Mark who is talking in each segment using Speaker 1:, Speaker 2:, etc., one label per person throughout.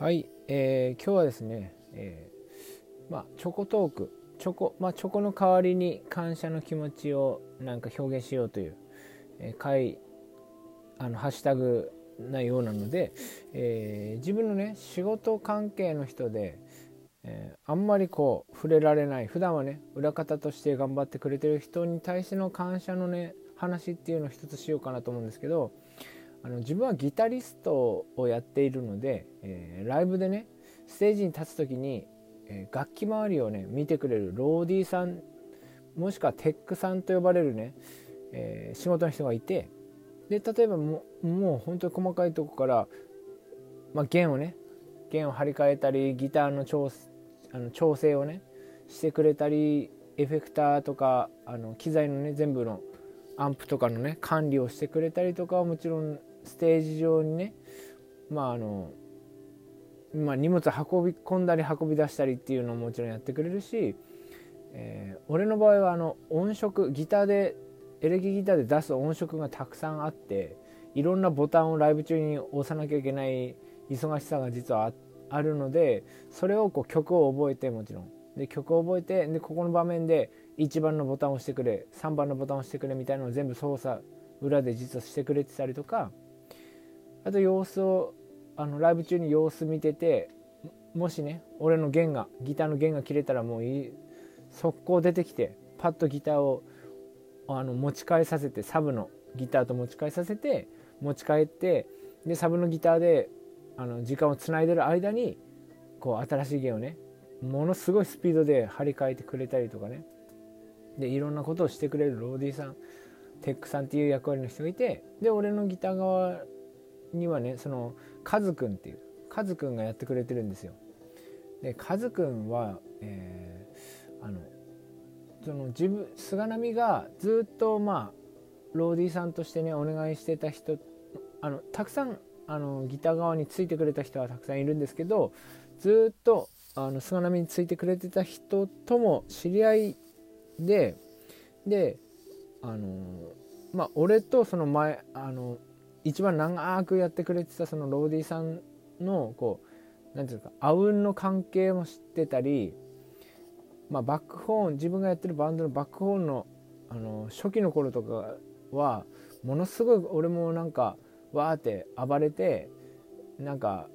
Speaker 1: はい、えー、今日はですね、えー、まあ、チョコトークチョコ、まあ、チョコの代わりに感謝の気持ちをなんか表現しようという、えー、回あのハッシュタグなようなので、えー、自分のね仕事関係の人で、え、あんまりこう触れられない普段はね裏方として頑張ってくれてる人に対しての感謝のね話っていうのを一つしようかなと思うんですけどあの自分はギタリストをやっているので、えー、ライブでねステージに立つ時に、えー、楽器周りをね見てくれるローディーさんもしくはテックさんと呼ばれるね、えー、仕事の人がいてで例えばももう本当に細かいとこから、まあ、弦をね弦を張り替えたりギターの調あの調整をねしてくれたりエフェクターとかあの機材のね全部のアンプとかのね管理をしてくれたりとかはもちろんステージ上にねまああのまあ、荷物運び込んだり運び出したりっていうのももちろんやってくれるし、えー、俺の場合はあの音色ギターでエレキギターで出す音色がたくさんあっていろんなボタンをライブ中に押さなきゃいけない忙しさが実はあるのでそれをこう曲を覚えてもちろん。で曲を覚えてでここの場面で1番のボタンを押してくれ3番のボタンを押してくれみたいなのを全部操作裏で実はしてくれてたりとかあと様子をあのライブ中に様子見ててもしね俺の弦がギターの弦が切れたらもういい速攻出てきてパッとギターをあの持ち替えさせてサブのギターと持ち替えさせて持ち帰ってでサブのギターであの時間をつないでる間にこう新しい弦をねものすごいスピードで張り替えてくれたりとかね。でいろんなことをしてくれるローディーさんテックさんっていう役割の人がいてで俺のギター側にはねそのカズくんっていうカズくんがやってくれてるんですよ。でカズくんは、えー、あのその自分菅波がずっとまあローディーさんとしてねお願いしてた人あのたくさんあのギター側についてくれた人はたくさんいるんですけどずっとあの菅波についてくれてた人とも知り合いでであのまあ俺とその前あの一番長くやってくれてたそのローディさんのこう何て言うかあうんの関係も知ってたり、まあ、バックホーン自分がやってるバンドのバックホーンのあの初期の頃とかはものすごい俺もなんかわーって暴れてなんか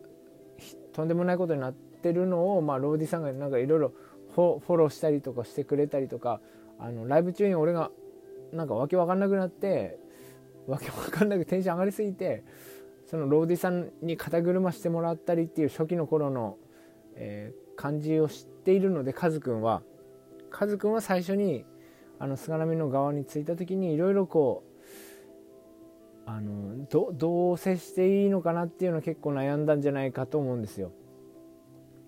Speaker 1: とんでもないことになってるのを、まあ、ローディさんがなんかいろいろフォローしたりとかしてくれたりとかあのライブ中に俺がなんかわけわかんなくなってわけわかんなくテンション上がりすぎてそのローディさんに肩車してもらったりっていう初期の頃の、えー、感じを知っているのでカズくんはカズくんは最初にあの菅波の側に着いた時にいろいろこうあのどどう接していいのかなっていうのは結構悩んだんじゃないかと思うんですよ。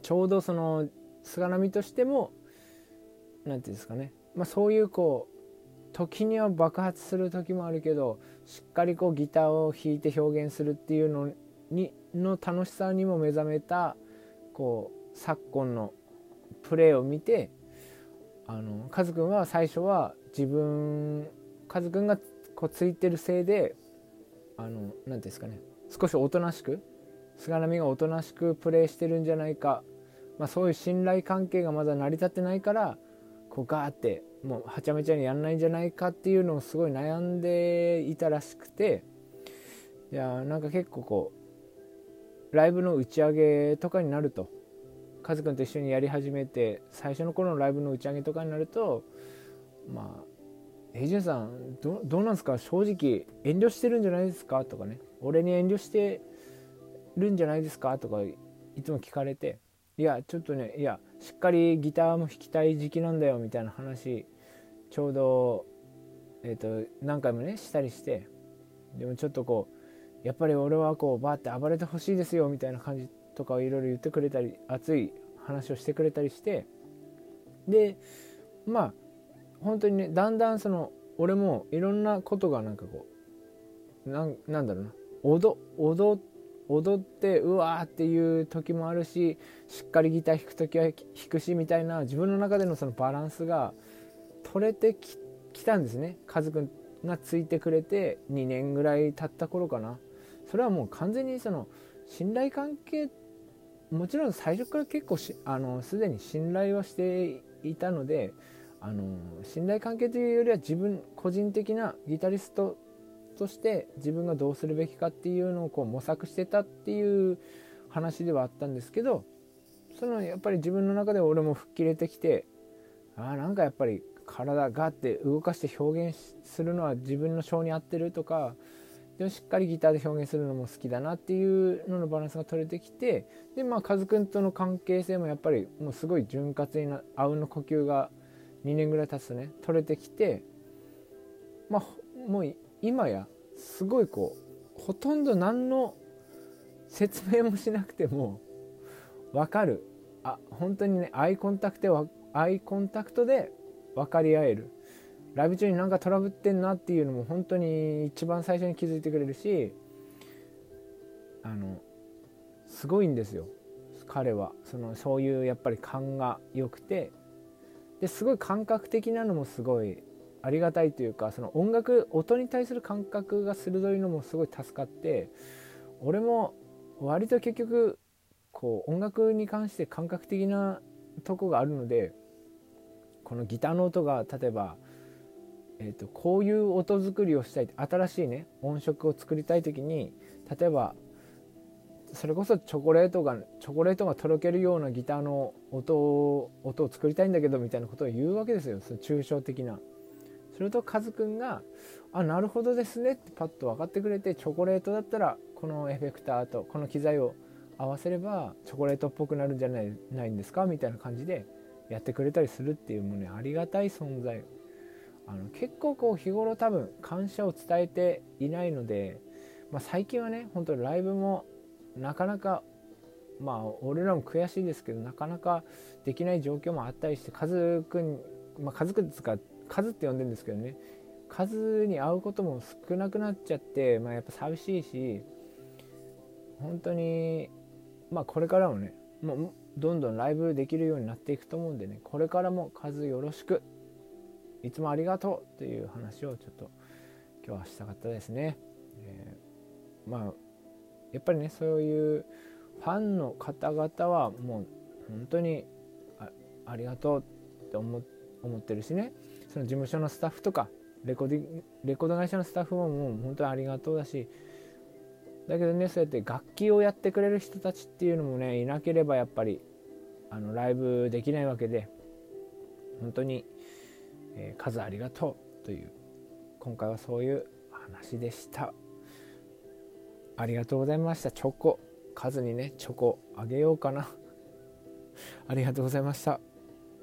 Speaker 1: ちょうどその菅波としても何て言うんですかね、まあ、そういうこう時には爆発する時もあるけどしっかりこうギターを弾いて表現するっていうのにの楽しさにも目覚めたこう昨今のプレーを見てあのカズくんは最初は自分カズくんがこうついてるせいであの何て言うんですかね少しおとなしく菅波がおとなしくプレーしてるんじゃないか、まあ、そういう信頼関係がまだ成り立ってないからこうガーってもうはちゃめちゃにやんないんじゃないかっていうのをすごい悩んでいたらしくていやなんか結構こうライブの打ち上げとかになるとカズくんと一緒にやり始めて最初の頃のライブの打ち上げとかになるとまあ「エイジュンさんどどうなんですか？正直遠慮してるんじゃないですか?」とかね「俺に遠慮してるんじゃないですか?」とかいつも聞かれていやちょっとねいやしっかりギターも弾きたい時期なんだよみたいな話ちょうど、えーと、何回もねしたりしてでもちょっとこうやっぱり俺はこうバーって暴れてほしいですよみたいな感じとかをいろいろ言ってくれたり熱い話をしてくれたりしてでまあ本当にねだんだんその俺もいろんなことがなんかこうなんなんだろうな踊踊踊ってうわーっていう時もあるししっかりギター弾く時は弾くしみたいな自分の中でのそのバランスが取れてきたんですね。カズくんがついてくれて2年ぐらい経った頃かな。それはもう完全にその信頼関係もちろん最初から結構しあのすでに信頼はしていたのであの信頼関係というよりは自分個人的なギタリストとして自分がどうするべきかっていうのをこう模索してたっていう話ではあったんですけどそのやっぱり自分の中で俺も吹っ切れてきてあなんかやっぱり体がって動かして表現するのは自分の性に合ってるとかでもしっかりギターで表現するのも好きだなっていうののバランスが取れてきてでまあカズくんとの関係性もやっぱりもうすごい潤滑になあうんの呼吸が2年ぐらい経つとね取れてきてまあもう今やすごいこうほとんど何の説明もしなくても分かる。あ本当にねアイコンタクトアイコンタクトで分かり合える。ライブ中になんかトラブってんなっていうのも本当に一番最初に気づいてくれるしあのすごいんですよ。彼は。そのそういうやっぱり勘が良くて。ですごい感覚的なのもすごいありがたいというかその音楽音に対する感覚が鋭いのもすごい助かって俺も割と結局こう音楽に関して感覚的なとこがあるのでこのギターの音が例えばえーと、こういう音作りをしたい新しいね音色を作りたい時に例えばそれこそチョコレートがチョコレートがとろけるようなギターの音を音を作りたいんだけどみたいなことを言うわけですよその抽象的な。するとカズくんが「あなるほどですね」ってパッと分かってくれてチョコレートだったらこのエフェクターとこの機材を合わせればチョコレートっぽくなるんじゃないないんですか？みたいな感じでやってくれたりするっていうもうねありがたい存在。あの結構こう日頃多分感謝を伝えていないので、まあ、最近はね本当にライブもなかなかまあ俺らも悔しいですけどなかなかできない状況もあったりしてカズくんまあカズくんですかカズって呼んでるんですけどねカズに会うことも少なくなっちゃって、まあ、やっぱ寂しいし本当にまあこれからもねもどんどんライブできるようになっていくと思うんでねこれからも数よろしくいつもありがとうという話をちょっと今日はしたかったですね。えー、まあやっぱりねそういうファンの方々はもう本当にありがとうって思ってるしねその事務所のスタッフとかレコディレコード会社のスタッフももう本当にありがとうだしだけどねそうやって楽器をやってくれる人たちっていうのもねいなければやっぱりあのライブできないわけで本当にえー、数ありがとうという今回はそういう話でした。ありがとうございました。チョコ。数にねチョコあげようかな。ありがとうございました。